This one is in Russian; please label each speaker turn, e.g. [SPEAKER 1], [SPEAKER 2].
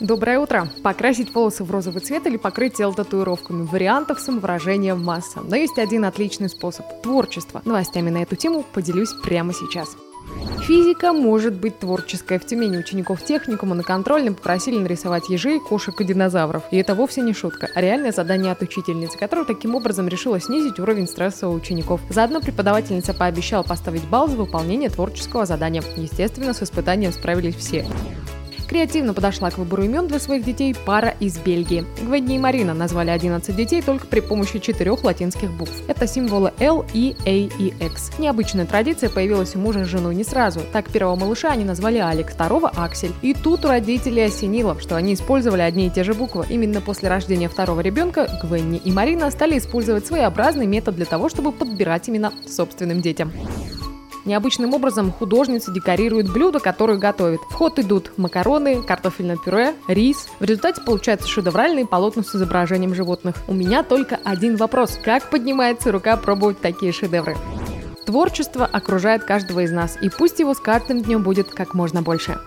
[SPEAKER 1] Доброе утро! Покрасить волосы в розовый цвет или покрыть тело татуировками. Вариантов самовыражения масса. Но есть один отличный способ – творчество. Новостями на эту тему поделюсь прямо сейчас. Физика может быть творческой. В Тюмени учеников техникума на контрольном попросили нарисовать ежей, кошек и динозавров. И это вовсе не шутка, а реальное задание от учительницы, которая таким образом решила снизить уровень стресса у учеников. Заодно преподавательница пообещала поставить балл за выполнение творческого задания. Естественно, с испытанием справились все. Креативно подошла к выбору имен для своих детей пара из Бельгии. Гвенни и Марина назвали 11 детей только при помощи четырех латинских букв. Это символы L, E, A и X. Необычная традиция появилась у мужа с женой не сразу. Так первого малыша они назвали Алекс, второго Аксель. И тут у родителей осенило, что они использовали одни и те же буквы. Именно после рождения второго ребенка Гвенни и Марина стали использовать своеобразный метод для того, чтобы подбирать имена собственным детям. Необычным образом художница декорирует блюда, которые готовит. В ход идут макароны, картофельное пюре, рис. В результате получаются шедевральные полотна с изображением животных. У меня только один вопрос. Как поднимается рука пробовать такие шедевры? Творчество окружает каждого из нас, и пусть его с каждым днем будет как можно больше.